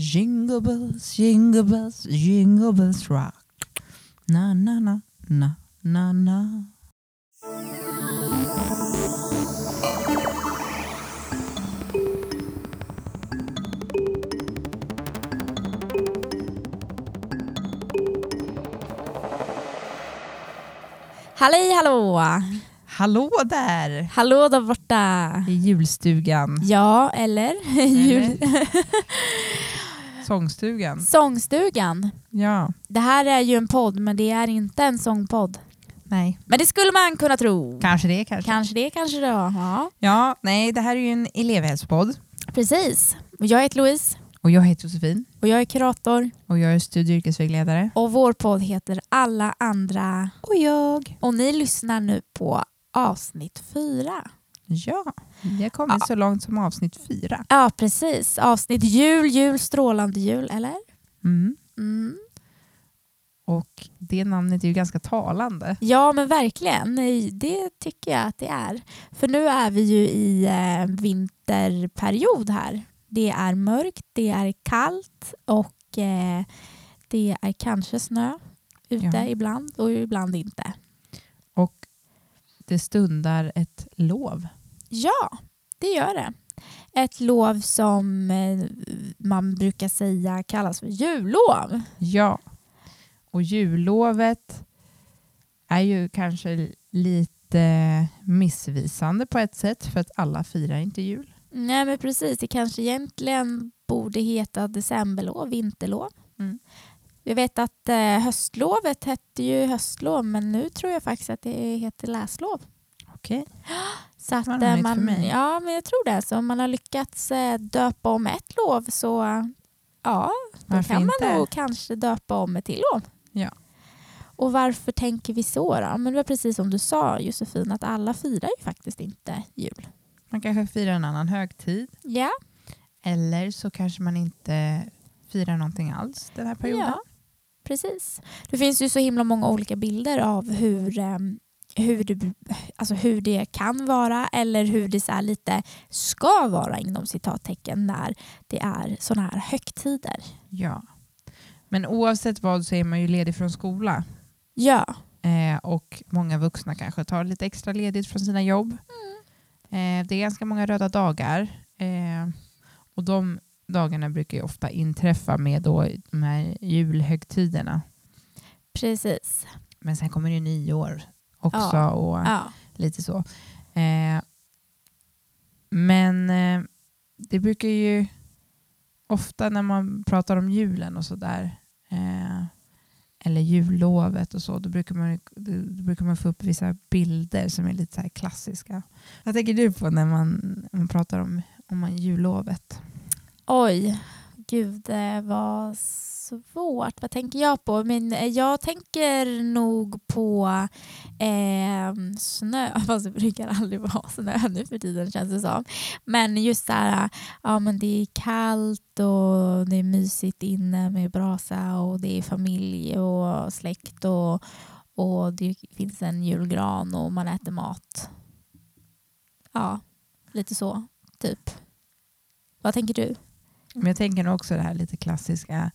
Jingle bells, jingle bells, jingle bells rock. Na, na, na, na, na, na. Halli hallå! Hallå där! Hallå där borta! I julstugan. Ja, eller? Jul. Sångstugan. Sångstugan. Ja. Det här är ju en podd, men det är inte en sångpodd. Nej. Men det skulle man kunna tro. Kanske det kanske. Kanske det, kanske det. Ja, Ja, nej det här är ju en elevhälsopodd. precis. Och Jag heter Louise Och jag heter Josefin. och jag är kurator. Och jag är studie och yrkesvägledare. Och vår podd heter Alla andra. Och jag. Och ni lyssnar nu på avsnitt fyra. Ja, vi har kommit Ja. så långt som avsnitt fyra. Ja, precis. Avsnitt jul, jul, strålande jul, eller? Mm. Mm. Och det namnet är ju ganska talande. Ja men verkligen, det tycker jag att det är. För nu är vi ju i eh, vinterperiod här. Det är mörkt, det är kallt och eh, det är kanske snö ute Ja. ibland och ibland inte. Och det stundar ett lov. Ja, det gör det. Ett lov som eh, man brukar säga kallas för jullov. Ja. Och jullovet är ju kanske lite missvisande på ett sätt för att alla firar inte jul. Nej men precis, det kanske egentligen borde heta decemberlov, vinterlov. Mm. Jag vet att eh, höstlovet hette ju höstlov men nu tror jag faktiskt att det heter läslov. Okej. Så att, något eh, man, ja, men jag tror det. Så om man har lyckats eh, döpa om ett lov så ja, då Varför kan inte? man nog kanske döpa om ett till lov. Ja. Och varför tänker vi så då? Men det var precis som du sa Josefin att alla firar ju faktiskt inte jul. Man kanske firar en annan högtid. Ja, Eller så kanske man inte firar någonting alls den här perioden. Ja, precis. Det finns ju så himla många olika bilder av hur, em, hur, det, alltså hur det kan vara eller hur det så lite ska vara inom citattecken när det är sådana här högtider. Ja. Men oavsett vad så är man ju ledig från skola. Ja, Eh, och många vuxna kanske tar lite extra ledigt från sina jobb. Eh, det är ganska många röda dagar. Eh, och de dagarna brukar ju ofta inträffa med då de här julhögtiderna. precis. Men sen kommer det ju nyår också Ja. och Ja. lite så. Eh, men eh, det brukar ju ofta när man pratar om julen och sådär eh, eller jullovet och så, då brukar, man, då brukar man få upp vissa bilder som är lite så här klassiska. Vad tänker du på när man, när man pratar om, om jullovet? Oj, gud vad svårt. Vad tänker jag på? Men eh, jag tänker nog på eh, snö, fast det brukar aldrig vara snö nu för tiden känns det som. Men just så här, ja men det är kallt och det är mysigt inne med brasa och det är familj och släkt och, och det finns en julgran och man äter mat. Ja, lite så, typ. Vad tänker du? Men jag tänker nog också det här lite klassiska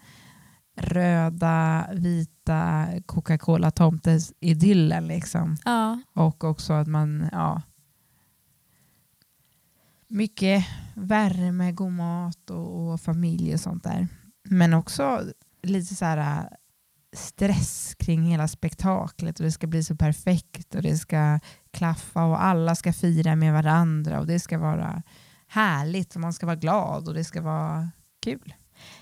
röda, vita Coca-Cola-tomtes-idyllen. Liksom. Ja. Och också att man, ja. Mycket värme, god mat och, och familj och sånt där. Men också lite så här äh, stress kring hela spektaklet och det ska bli så perfekt och det ska klaffa och alla ska fira med varandra och det ska vara härligt och man ska vara glad och det ska vara kul.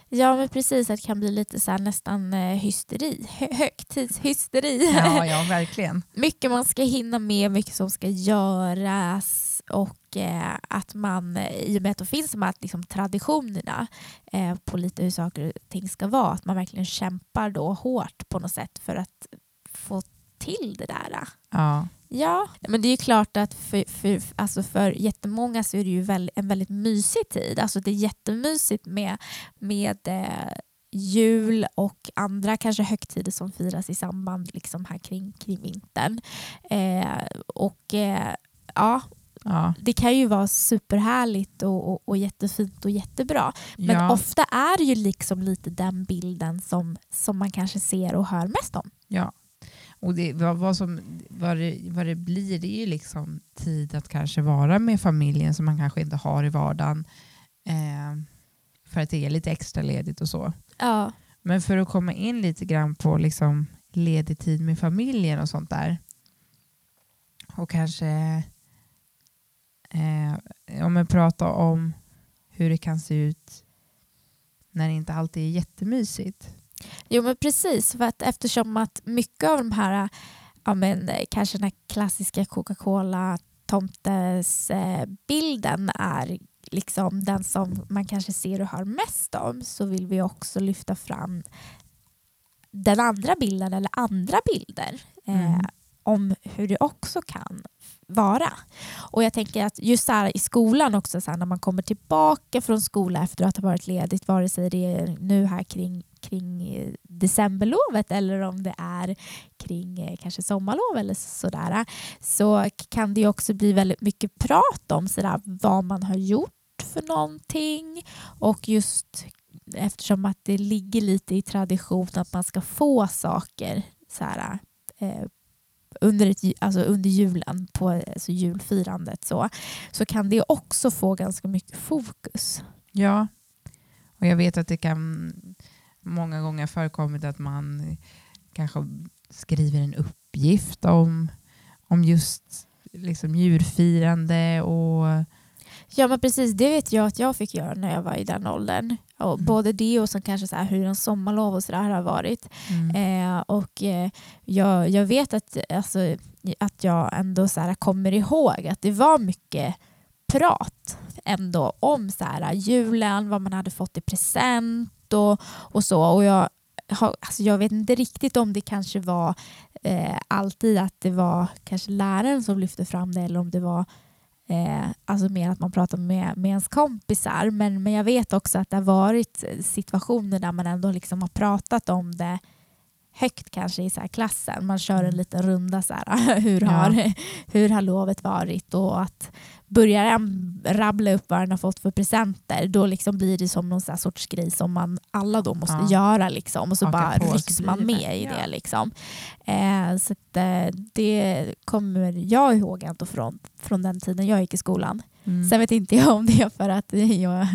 Ja men precis, att det kan bli lite så här nästan eh, hysteri. Hö- Högtidshysteri. Ja, ja verkligen. mycket man ska hinna med, mycket som ska göras och eh, att man, eh, i och med att det finns de här liksom, traditionerna eh, på lite hur saker och ting ska vara, att man verkligen kämpar då hårt på något sätt för att få till det där. Ja, Ja, men det är ju klart att för, för, alltså för jättemånga så är det ju en väldigt mysig tid. Alltså det är jättemysigt med, med eh, jul och andra kanske högtider som firas i samband liksom här kring, kring vintern. Eh, och eh, ja, Ja. det kan ju vara superhärligt och, och, och jättefint och jättebra. Men ja. ofta är det ju liksom lite den bilden som, som man kanske ser och hör mest om. Ja. Och det, vad, vad, som, vad, det, vad det blir det är ju liksom tid att kanske vara med familjen som man kanske inte har i vardagen. Eh, för att det är lite extra ledigt och så. Ja. Men för att komma in lite grann på liksom ledig tid med familjen och sånt där. Och kanske eh, om vi pratar om hur det kan se ut när det inte alltid är jättemysigt. Jo men precis, för att eftersom att mycket av de här, ja, men, kanske den här klassiska Coca-Cola tomtesbilden eh, är liksom den som man kanske ser och hör mest om så vill vi också lyfta fram den andra bilden eller andra bilder eh, Mm om hur det också kan vara. Och jag tänker att just så här, i skolan också, så här, när man kommer tillbaka från skolan efter att ha varit ledigt, vare sig det är nu här kring, kring eh, decemberlovet eller om det är kring eh, kanske sommarlov eller sådär, så kan det också bli väldigt mycket prat om så där, vad man har gjort för någonting och just eftersom att det ligger lite i tradition att man ska få saker så här, eh, under, ett, alltså under julen, på alltså julfirandet, så, så kan det också få ganska mycket fokus. Ja, och jag vet att det kan många gånger förekommit att man kanske skriver en uppgift om, om just liksom djurfirande och Ja men precis, det vet jag att jag fick göra när jag var i den åldern. Och Mm. Både det och så kanske så hur en sommarlov och sådär har varit. mm, Eh, och eh, jag, jag vet att, alltså, att jag ändå så kommer ihåg att det var mycket prat ändå om så julen, vad man hade fått i present och, och så. Och jag, har, alltså jag vet inte riktigt om det kanske var eh, alltid att det var kanske läraren som lyfte fram det eller om det var Eh, alltså mer att man pratar med, med ens kompisar. Men, men jag vet också att det har varit eh, situationer där man ändå liksom har pratat om det högt kanske i så här klassen. Man kör en Mm. liten runda så här, hur, Ja. har, hur har lovet varit och att börjar en rabbla upp vad den har fått för presenter då liksom blir det som någon sorts grej som man alla då måste Ja. göra liksom och så Haka bara på, rycks man det. med i Ja. det liksom. Eh, så att, eh, det kommer jag ihåg ändå från, från den tiden jag gick i skolan. Mm. Sen vet inte jag om det är för att jag,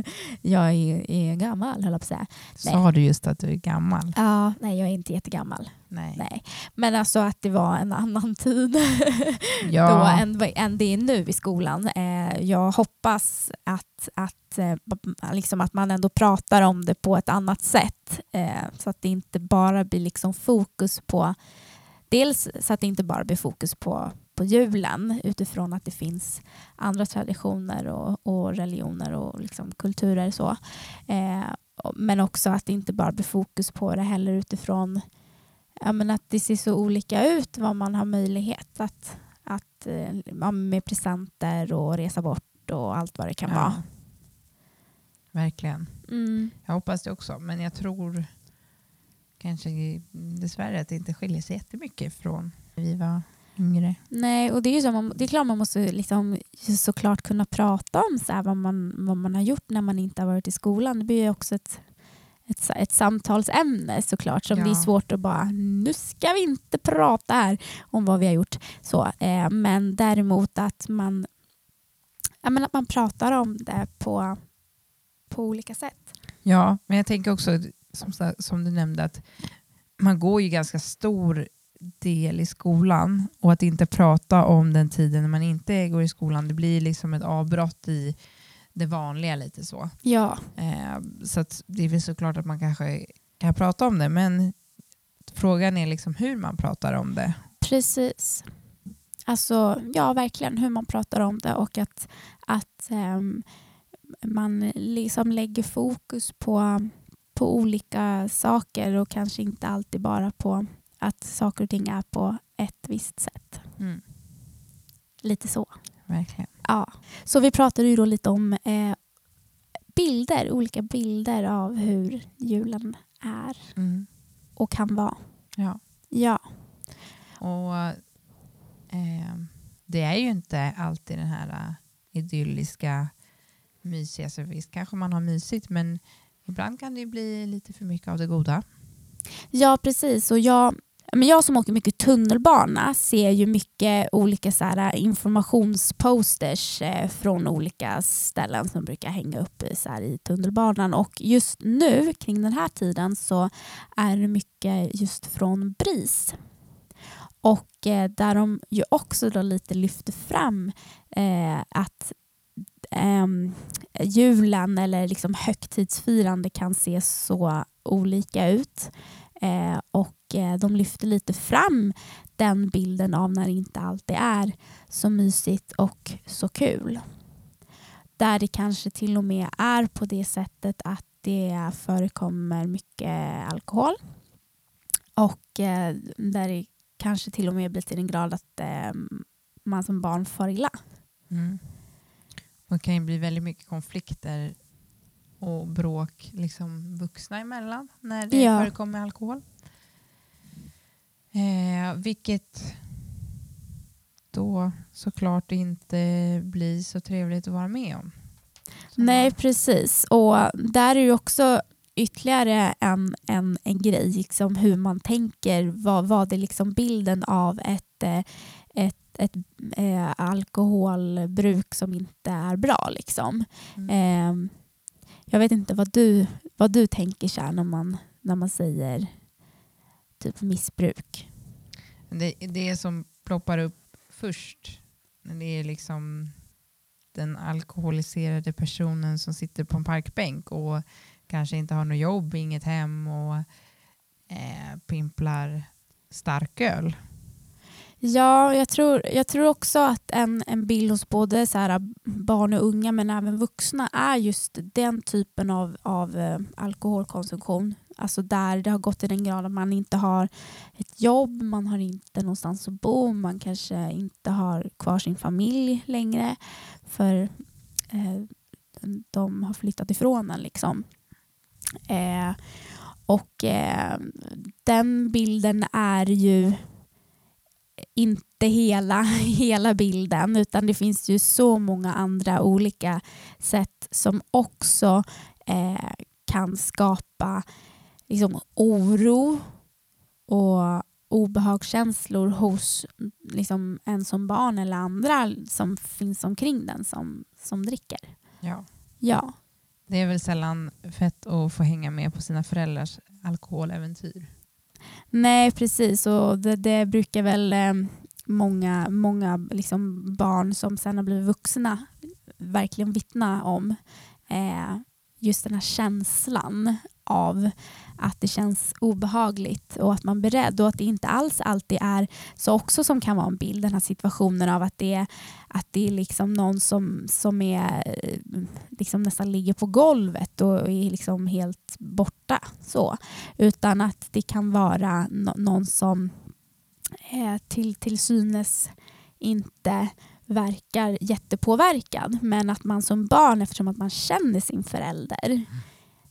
jag är, är gammal, höll jag på att säga. Sa du just att du är gammal? Ja, nej, jag är inte jättegammal. Nej. Nej. Men alltså att det var en annan tid Ja. då än, än det är nu i skolan. Eh, jag hoppas att, att, eh, liksom att man ändå pratar om det på ett annat sätt. Eh, så att det inte bara blir liksom fokus på Dels så att det inte bara blir fokus på, på julen utifrån att det finns andra traditioner och, och religioner och liksom kulturer. Så. Eh, men också att det inte bara blir fokus på det heller utifrån ja, men att det ser så olika ut vad man har möjlighet att, att eh, ja, med presenter och resa bort och allt vad det kan Ja. vara. Verkligen. Mm. Jag hoppas det också. Men jag tror kanske dessvärre att det inte skiljer sig jättemycket från vi var yngre. Nej, och det är ju så, man, det är klart man måste liksom såklart kunna prata om så vad, man, vad man har gjort när man inte har varit i skolan. Det blir ju också ett, ett, ett samtalsämne såklart som Ja. det är svårt att bara nu ska vi inte prata här om vad vi har gjort. Så, eh, men däremot att man, ja, men att man pratar om det på, på olika sätt. Ja, men jag tänker också som, som du nämnde att man går ju ganska stor del i skolan och att inte prata om den tiden när man inte går i skolan, det blir liksom ett avbrott i det vanliga lite så. Ja, Eh, så det är väl såklart att man kanske kan prata om det, men frågan är liksom hur man pratar om det. Precis. Alltså, ja, verkligen hur man pratar om det och att, att ehm, man liksom lägger fokus på, på olika saker och kanske inte alltid bara på att saker och ting är på ett visst sätt. Lite så. Verkligen. Ja. Så vi pratade ju då lite om eh, bilder, olika bilder av hur julen är Mm. och kan vara. Ja. Ja. Och, eh, det är ju inte alltid den här uh, idylliska mysiga. Så visst kanske man har mysigt men ibland kan det bli lite för mycket av det goda. Ja precis och jag, men jag som åker mycket tunnelbana ser ju mycket olika så här, äh, informationsposters äh, från olika ställen som brukar hänga upp så här, i tunnelbanan och just nu kring den här tiden så är det mycket just från BRIS och äh, där de ju också då lite lyfter fram eh, att eh, julen eller liksom högtidsfirande kan se så olika ut. Eh, och eh, de lyfter lite fram den bilden av när det inte alltid är så mysigt och så kul. Där det kanske till och med är på det sättet att det förekommer mycket alkohol och eh, där det kanske till och med blir till den grad att ehm, man som barn far illa. Mm. Det kan ju bli väldigt mycket konflikter och bråk liksom vuxna emellan när det Ja. förekommer alkohol. Eh, vilket då såklart inte blir så trevligt att vara med om. Som Nej, precis. Och där är ju också ytterligare en, en, en grej, liksom hur man tänker. Vad, vad är liksom bilden av ett, eh, ett, ett eh, alkoholbruk som inte är bra? Liksom. Mm. Eh, jag vet inte vad du, vad du tänker så när, man, när man säger typ missbruk. Det, det som ploppar upp först det är liksom den alkoholiserade personen som sitter på en parkbänk och kanske inte har något jobb, inget hem och eh, pimplar starköl. Ja, jag tror, jag tror också att en, en bild hos både så här, ah, barn och unga men även vuxna är just den typen av, av eh, alkoholkonsumtion. Alltså där det har gått till den grad att man inte har ett jobb, man har inte någonstans att bo, man kanske inte har kvar sin familj längre för eh, de har flyttat ifrån en. Liksom. Eh, och eh, den bilden är ju inte hela, hela bilden utan det finns ju så många andra olika sätt som också eh, kan skapa liksom, oro och obehagskänslor hos liksom, en som barn eller andra som finns omkring den som, som dricker. Ja. Ja, Det är väl sällan fett att få hänga med på sina föräldrars alkoholäventyr nej precis och det, det brukar väl eh, många, många liksom barn som sen har blivit vuxna verkligen vittna om. Eh, just den här känslan av att det känns obehagligt och att man är beredd och att det inte alls alltid är så också som kan vara en bild, den här situationen av att det är, att det är liksom någon som, som är, eh, liksom nästan ligger på golvet och är liksom helt borta. Så. Utan att det kan vara no någon som eh, till, till synes inte verkar jättepåverkad men att man som barn, eftersom att man känner sin förälder mm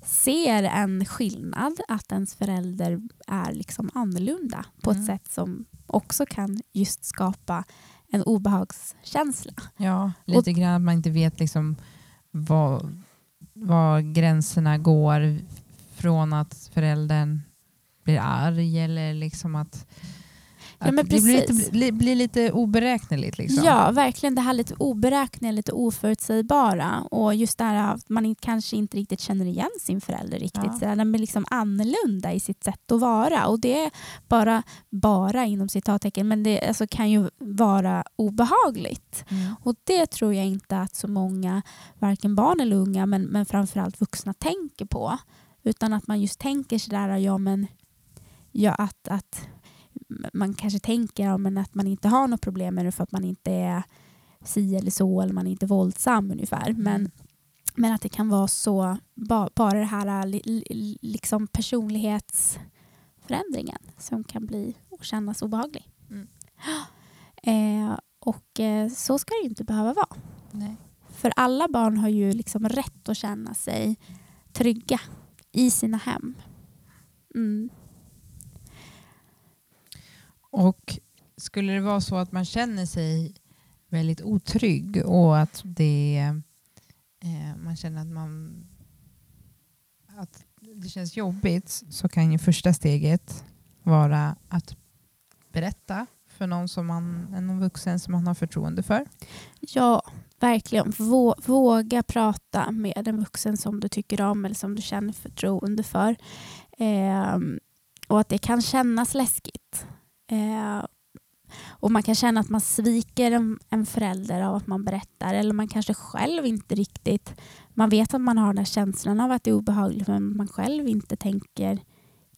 ser en skillnad, att ens förälder är liksom annorlunda på ett Mm. sätt som också kan just skapa en obehagskänsla. Ja, lite grann att man inte vet liksom var, var gränserna går från att föräldern blir arg eller liksom att, Ja, det blir lite, blir, blir lite oberäkneligt. Liksom. Ja, verkligen det här lite oberäkneliga, lite oförutsägbara och just det här att man kanske inte riktigt känner igen sin förälder riktigt. Ja. Så Den är liksom annorlunda i sitt sätt att vara och det är bara, bara inom citattecken, men det alltså, kan ju vara obehagligt. Mm. Och det tror jag inte att så många, varken barn eller unga, men, men framförallt vuxna tänker på. Utan att man just tänker sådär, ja men ja, att, att man kanske tänker ja, men att man inte har något problem med det för att man inte är si eller så eller man är inte våldsam ungefär. Men, Mm. men att det kan vara så, ba, bara det här li, li, liksom personlighetsförändringen som kan bli och kännas obehaglig. Mm. Eh, och eh, så ska det ju inte behöva vara. Nej. För alla barn har ju liksom rätt att känna sig trygga i sina hem. Mm. Och skulle det vara så att man känner sig väldigt otrygg och att det eh, man känner att man att det känns jobbigt så kan ju första steget vara att berätta för någon, som man, någon vuxen som man har förtroende för. Ja, verkligen. Våga prata med en vuxen som du tycker om eller som du känner förtroende för. Eh, och att det kan kännas läskigt. Eh, och Man kan känna att man sviker en, en förälder av att man berättar eller man kanske själv inte riktigt... Man vet att man har den här känslan av att det är obehagligt men man själv inte tänker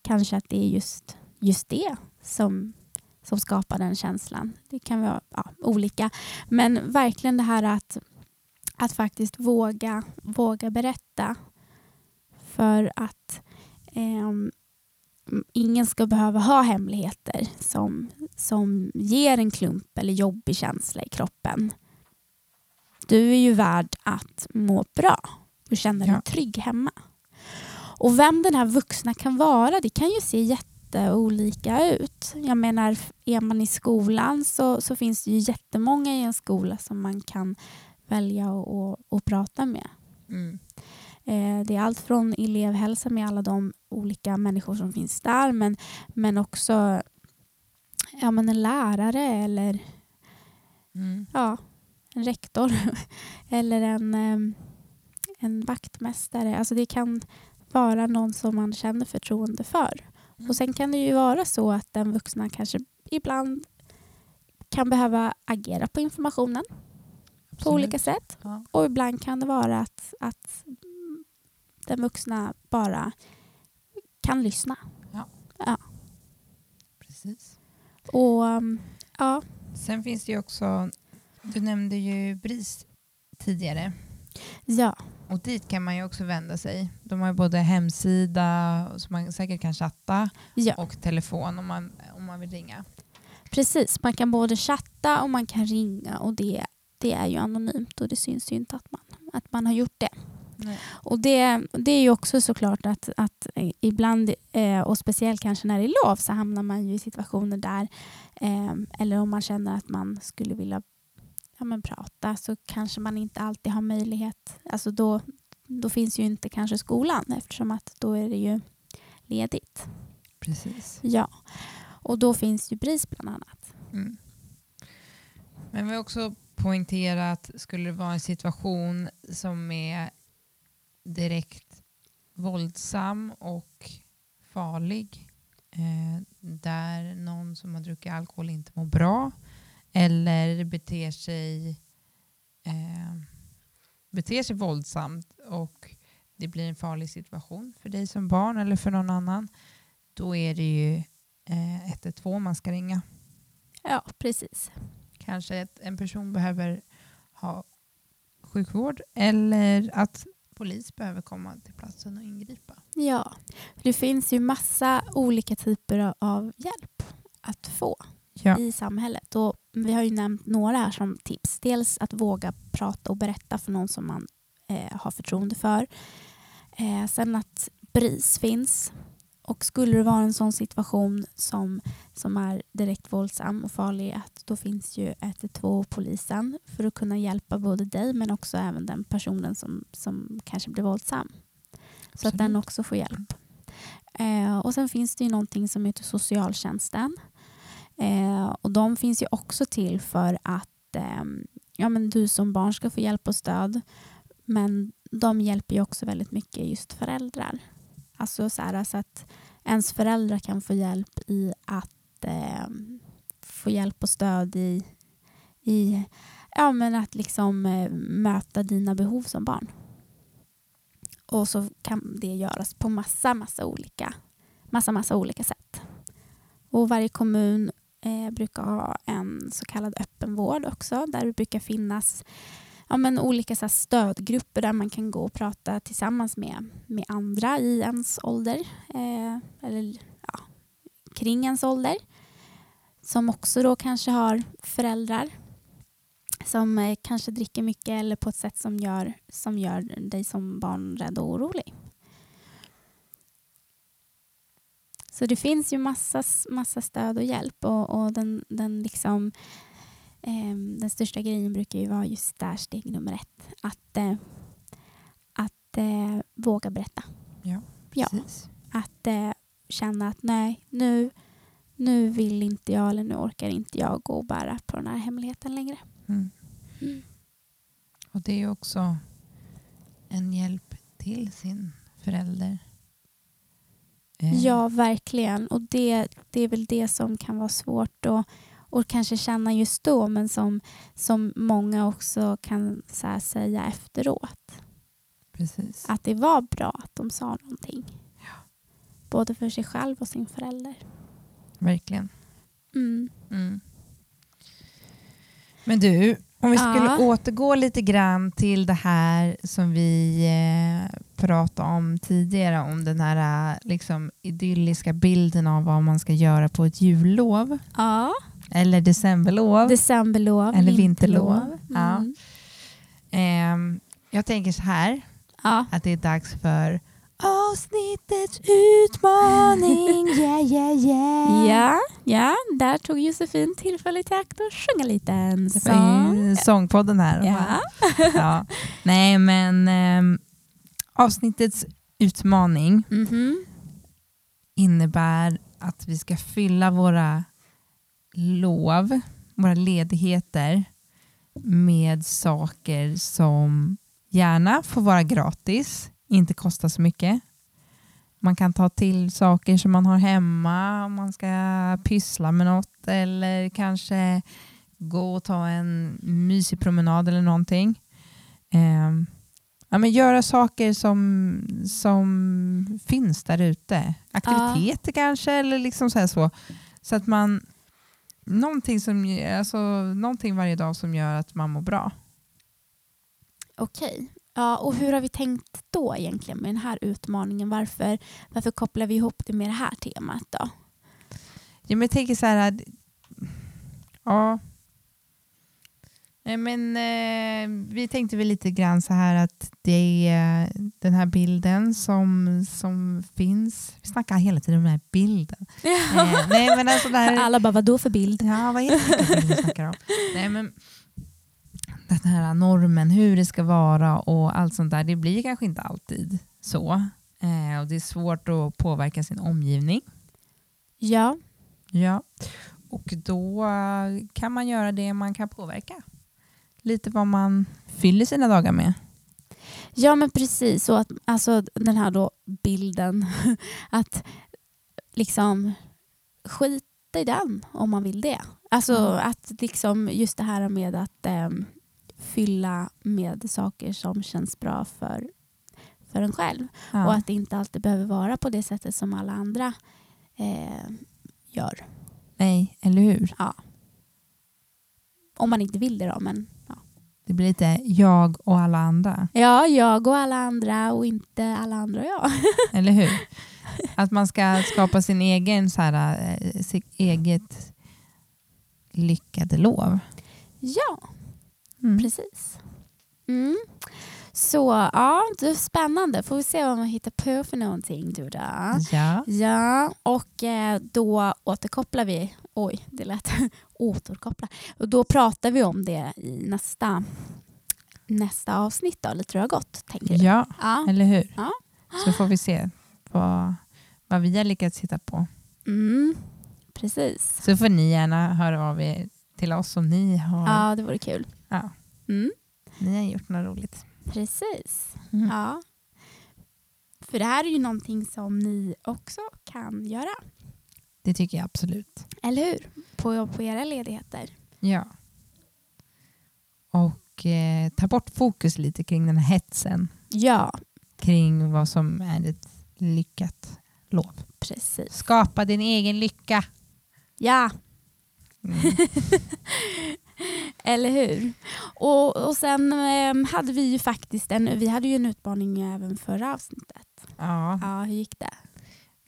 kanske att det är just, just det som, som skapar den känslan. Det kan vara ja, olika. Men verkligen det här att, att faktiskt våga, våga berätta. För att eh, ingen ska behöva ha hemligheter som, som ger en klump eller jobbig känsla i kroppen. Du är ju värd att må bra och känna dig ja. trygg hemma. Och vem den här vuxna kan vara, det kan ju se jätteolika ut. Jag menar, är man i skolan så, så finns det ju jättemånga i en skola som man kan välja att prata med. Mm. Eh, det är allt från elevhälsa med alla de olika människor som finns där men, men också ja, men en lärare eller mm. ja, en rektor eller en, en vaktmästare. Alltså det kan vara någon som man känner förtroende för. Mm. Och Sen kan det ju vara så att den vuxna kanske ibland kan behöva agera på informationen Absolut. på olika sätt. Ja. Och ibland kan det vara att, att den vuxna bara kan lyssna. Ja. ja. Precis. Och um, ja. Sen finns det ju också, du nämnde ju BRIS tidigare. Ja. Och dit kan man ju också vända sig. De har ju både hemsida, som man säkert kan chatta, ja. och telefon om man, om man vill ringa. Precis, man kan både chatta och man kan ringa och det, det är ju anonymt och det syns ju inte att man, att man har gjort det. Och det, det är ju också såklart att, att ibland, eh, och speciellt kanske när det är lov, så hamnar man ju i situationer där, eh, eller om man känner att man skulle vilja ja, men prata, så kanske man inte alltid har möjlighet. Alltså då, då finns ju inte kanske skolan eftersom att då är det ju ledigt. Precis. Ja, och då finns ju BRIS bland annat. Mm. Men vi har också poängterat, skulle det vara en situation som är direkt våldsam och farlig. Eh, där någon som har druckit alkohol inte mår bra eller beter sig, eh, beter sig våldsamt och det blir en farlig situation för dig som barn eller för någon annan. Då är det ju eh, 112 man ska ringa. Ja, precis. Kanske att en person behöver ha sjukvård eller att polis behöver komma till platsen och ingripa. Ja, det finns ju massa olika typer av hjälp att få ja. i samhället. Och vi har ju nämnt några här som tips. Dels att våga prata och berätta för någon som man eh, har förtroende för. Eh, sen att BRIS finns och skulle det vara en sån situation som, som är direkt våldsam och farlig, att då finns ju 112 polisen för att kunna hjälpa både dig men också även den personen som, som kanske blir våldsam. Absolut. Så att den också får hjälp. Eh, och Sen finns det ju någonting som heter socialtjänsten. Eh, och De finns ju också till för att eh, ja, men du som barn ska få hjälp och stöd. Men de hjälper ju också väldigt mycket just föräldrar. Alltså så, här, så att ens föräldrar kan få hjälp i att eh, få hjälp och stöd i, i ja, men att liksom, eh, möta dina behov som barn. Och så kan det göras på massa, massa olika, massa, massa olika sätt. Och varje kommun eh, brukar ha en så kallad öppenvård också där det brukar finnas ja, men olika så stödgrupper där man kan gå och prata tillsammans med, med andra i ens ålder. Eh, eller ja, kring ens ålder. Som också då kanske har föräldrar som eh, kanske dricker mycket eller på ett sätt som gör, som gör dig som barn rädd och orolig. Så det finns ju massa, massa stöd och hjälp och, och den, den liksom den största grejen brukar ju vara just där steg nummer ett. Att, eh, att eh, våga berätta. Ja. Precis. Att eh, känna att nej, nu, nu vill inte jag eller nu orkar inte jag gå och bära på den här hemligheten längre. Mm. Mm. Och det är också en hjälp till sin förälder. Ja, verkligen. Och det, det är väl det som kan vara svårt att och kanske känna just då men som, som många också kan så säga efteråt. Precis. Att det var bra att de sa någonting. Både för sig själv och sin förälder. Verkligen. Mm. Mm. Men du, om vi skulle Ja. återgå lite grann till det här som vi eh, pratade om tidigare, om den här eh, liksom, idylliska bilden av vad man ska göra på ett jullov, Ja, eller decemberlov. decemberlov, Eller vinterlov. Ja. Mm. Ehm, jag tänker så här, Ja. att det är dags för avsnittets utmaning. Yeah, yeah, yeah. Ja, ja, där tog Josefin tillfället i akt att sjunga lite en sång. sångpodden här. Ja. ja. Nej, men ehm, avsnittets utmaning Mhm. innebär att vi ska fylla våra lov, våra ledigheter med saker som gärna får vara gratis, inte kosta så mycket. Man kan ta till saker som man har hemma om man ska pyssla med något eller kanske gå och ta en mysig promenad eller någonting. Ehm, ja, men göra saker som, som finns där ute. Aktiviteter kanske eller liksom så, så. Så att man någonting, som, alltså, någonting varje dag som gör att man mår bra. Okej. Ja, och hur har vi tänkt då egentligen med den här utmaningen? Varför, varför kopplar vi ihop det med det här temat då? Ja, men jag tänker så här att, ja. Nej, Men, eh, vi tänkte väl lite grann så här att det är den här bilden som, som finns. Vi snackar hela tiden om den här bilden. Eh, nej, men alltså det här, Alla bara, vad då för bild? Ja, vad är det för bild vi snackar om? Nej, men den här normen, hur det ska vara och allt sånt där, det blir kanske inte alltid så. Eh, och det är svårt att påverka sin omgivning. Ja, Ja. Och då eh, kan man göra det man kan påverka. Lite vad man fyller sina dagar med. ja men precis. Så att, alltså, den här då bilden, att liksom skita i den om man vill det. Alltså Ja. att liksom just det här med att ehm, fylla med saker som känns bra för, för en själv. Ja. Och att det inte alltid behöver vara på det sättet som alla andra eh, gör. Nej, eller hur? Om man inte vill det då. Men, ja. Det blir lite jag och alla andra. ja, jag och alla andra och inte alla andra och jag. Eller hur? Att man ska skapa sin egen, så här, eh, sitt eget lyckade lov. Ja, Mm. precis. Mm. Så ja, det är spännande. Får vi se vad man hittar på för någonting du då. Ja. Ja, och eh, då återkopplar vi. Oj, det lät återkoppla. Och då pratar vi om det i nästa, nästa avsnitt då, lite hur det har gått. Tänker du? ja, Ja. eller hur? Ja. Så får vi se vad, vad vi har lyckats hitta på. Mm, precis. Så får ni gärna höra av er till oss om ni har, Ja, det vore kul. Ja. Mm, ni har gjort något roligt. precis. Mm. Ja. För det här är ju någonting som ni också kan göra. Det tycker jag absolut. Eller hur? På, på era ledigheter. Ja. Och eh, ta bort fokus lite kring den här hetsen. Ja, Kring vad som är ett lyckat lov. precis. Skapa din egen lycka. Ja, Mm. eller hur? Och, och sen eh, hade vi ju faktiskt en, vi hade ju en utmaning även förra avsnittet. Ja, Ja, hur gick det?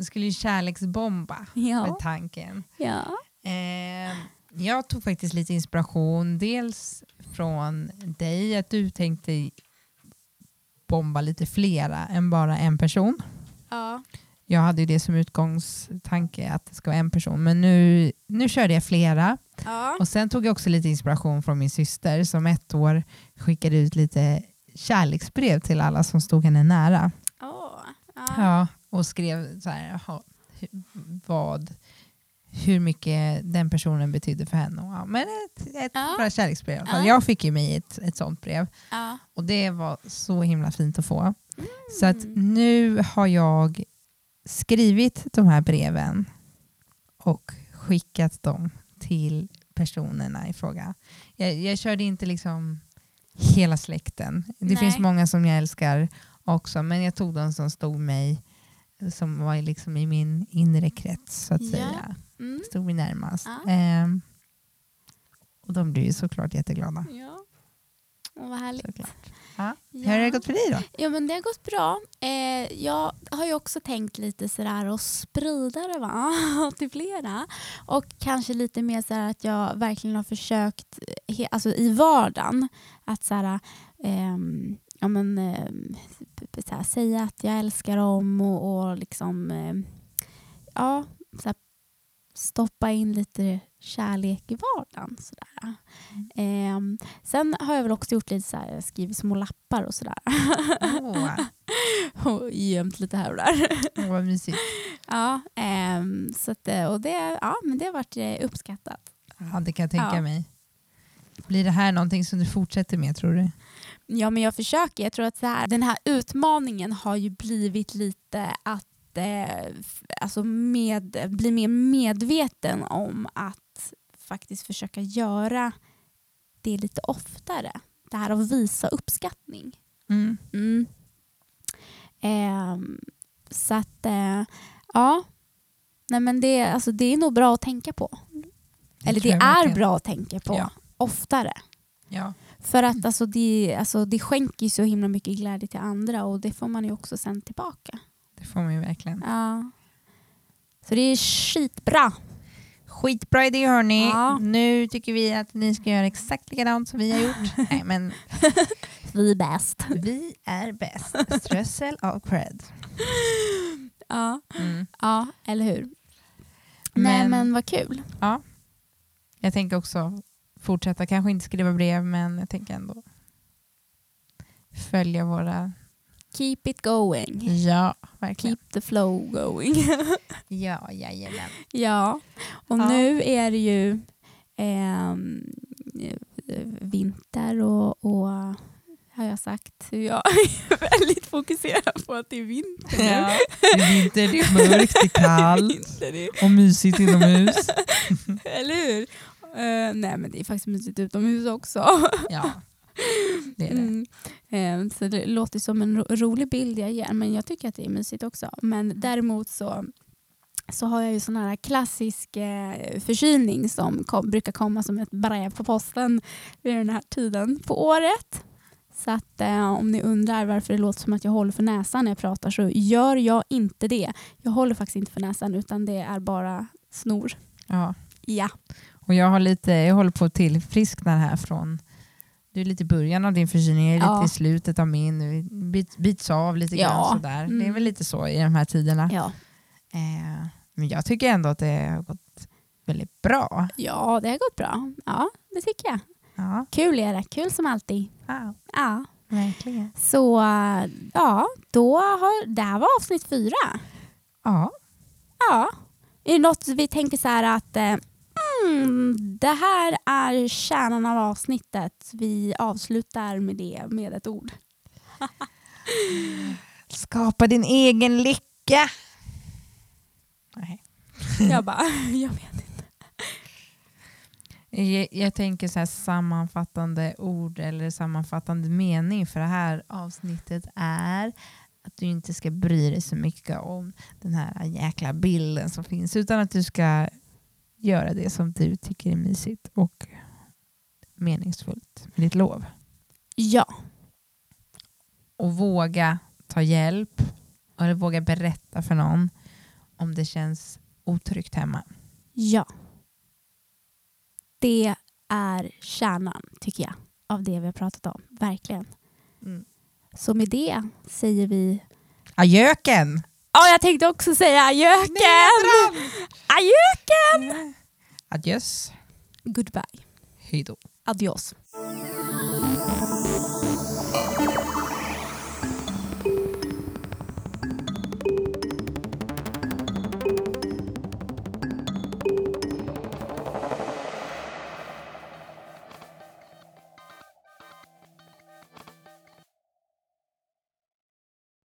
Du skulle ju kärleksbomba med Ja. tanken. ja. Eh, jag tog faktiskt lite inspiration, dels från dig, att du tänkte bomba lite flera än bara en person. ja. Jag hade ju det som utgångstanke att det ska vara en person, men nu, nu körde jag flera. Ja. Och sen tog jag också lite inspiration från min syster som ett år skickade ut lite kärleksbrev till alla som stod henne nära. Åh, ja. Ja, och skrev så här, vad, hur mycket den personen betydde för henne. Ja, men ett, ett Ja. bra kärleksbrev i alla fall. Ja. Jag fick ju mig ett, ett sånt brev Ja. och det var så himla fint att få. Så att Mm. nu har jag skrivit de här breven och skickat dem till personerna i fråga. Jag, jag körde inte liksom hela släkten. Det Nej. finns många som jag älskar också men jag tog de som stod mig som var liksom i min inre krets så att Ja. säga. Mm. Stod mig närmast. Ja. Ehm, och de blir ju såklart jätteglada. Ja. Vad härligt. Såklart. Ja. Hur har det gått för dig då? Ja men det har gått bra. Eh, jag har ju också tänkt lite sådär att sprida det va? till flera. Och kanske lite mer sådär att jag verkligen har försökt he- alltså i vardagen att såhär, ehm, ja, men, ehm, såhär, säga att jag älskar dem och, och liksom ehm, ja, såhär, stoppa in lite kärlek i vardagen. Sådär. Ehm, sen har jag väl också gjort lite såhär, skrivit små lappar och sådär. Åh, och gömt lite här och där. åh, vad mysigt. ja, ehm, så att, eh, och det, ja, men det har varit eh, uppskattat. Ja, det kan jag tänka Ja. mig. Blir det här någonting som du fortsätter med tror du? Ja, men jag försöker. Jag tror att så här, den här utmaningen har ju blivit lite att eh, alltså med, bli mer medveten om att faktiskt försöka göra det lite oftare. Det här att visa uppskattning. Mm. Mm. Ehm, så att, eh, ja. Nej, men det, alltså, det är nog bra att tänka på. Eller det är bra att tänka på Ja. oftare. Ja. För att alltså, det, alltså, det skänker så himla mycket glädje till andra och det får man ju också sen tillbaka. Det får man ju verkligen. Ja. Så det är skitbra. Skitbra idé hörni. Ja. Nu tycker vi att ni ska göra exakt likadant som vi har gjort. Nej, men Vi är bäst. vi är bäst. Strössel av cred. Ja, Mm. ja eller hur? Nej Men- men vad kul. Jag tänker också fortsätta, kanske inte skriva brev men jag tänker ändå följa våra... Keep it going. Ja, verkligen. Keep the flow going. Ja, jajamän. ja, och Ja. nu är det ju ehm, vinter och, och har jag sagt. Jag är väldigt fokuserad på att det är vinter nu. Ja. Det är vinter, det är mörkt, det är kallt det. och mysigt inomhus. Eller hur? Eh, nej men det är faktiskt mysigt utomhus också. Ja, det är det. Mm. Eh, så det låter som en ro rolig bild jag ger men jag tycker att det är mysigt också. Men däremot så, så har jag ju sån här klassisk eh, förkylning som kom, brukar komma som ett brev på posten vid den här tiden på året. Så att eh, om ni undrar varför det låter som att jag håller för näsan när jag pratar så gör jag inte det. Jag håller faktiskt inte för näsan utan det är bara snor. Ja. Ja. Och jag, har lite, jag håller på att tillfriskna här från du är lite i början av din förkylning, jag är Ja. lite i slutet av min, bit, bits av lite Ja. grann sådär. Det är Mm. väl lite så i de här tiderna. Ja. Eh, men jag tycker ändå att det har gått väldigt bra. ja, det har gått bra. Ja, det tycker jag. Ja, Kul är det. Kul som alltid. ja Ja. verkligen. Så ja, då har, det här var avsnitt fyra. Ja, Ja. Är det något vi tänker så här att eh, mm, det här är kärnan av avsnittet. Vi avslutar med det med ett ord. skapa din egen lycka. Nej. Jag bara, jag vet inte. Jag, jag tänker så här sammanfattande ord eller sammanfattande mening för det här avsnittet är att du inte ska bry dig så mycket om den här jäkla bilden som finns utan att du ska göra det som du tycker är mysigt och meningsfullt med ditt lov. Ja, Och våga ta hjälp eller våga berätta för någon om det känns otryggt hemma. ja. Det är kärnan tycker jag av det vi har pratat om. Verkligen. Mm. Så med det säger vi Ajöken! Ja, jag tänkte också säga ajöken! Ajöken! Adjöss. Goodbye. Hej då. Adios.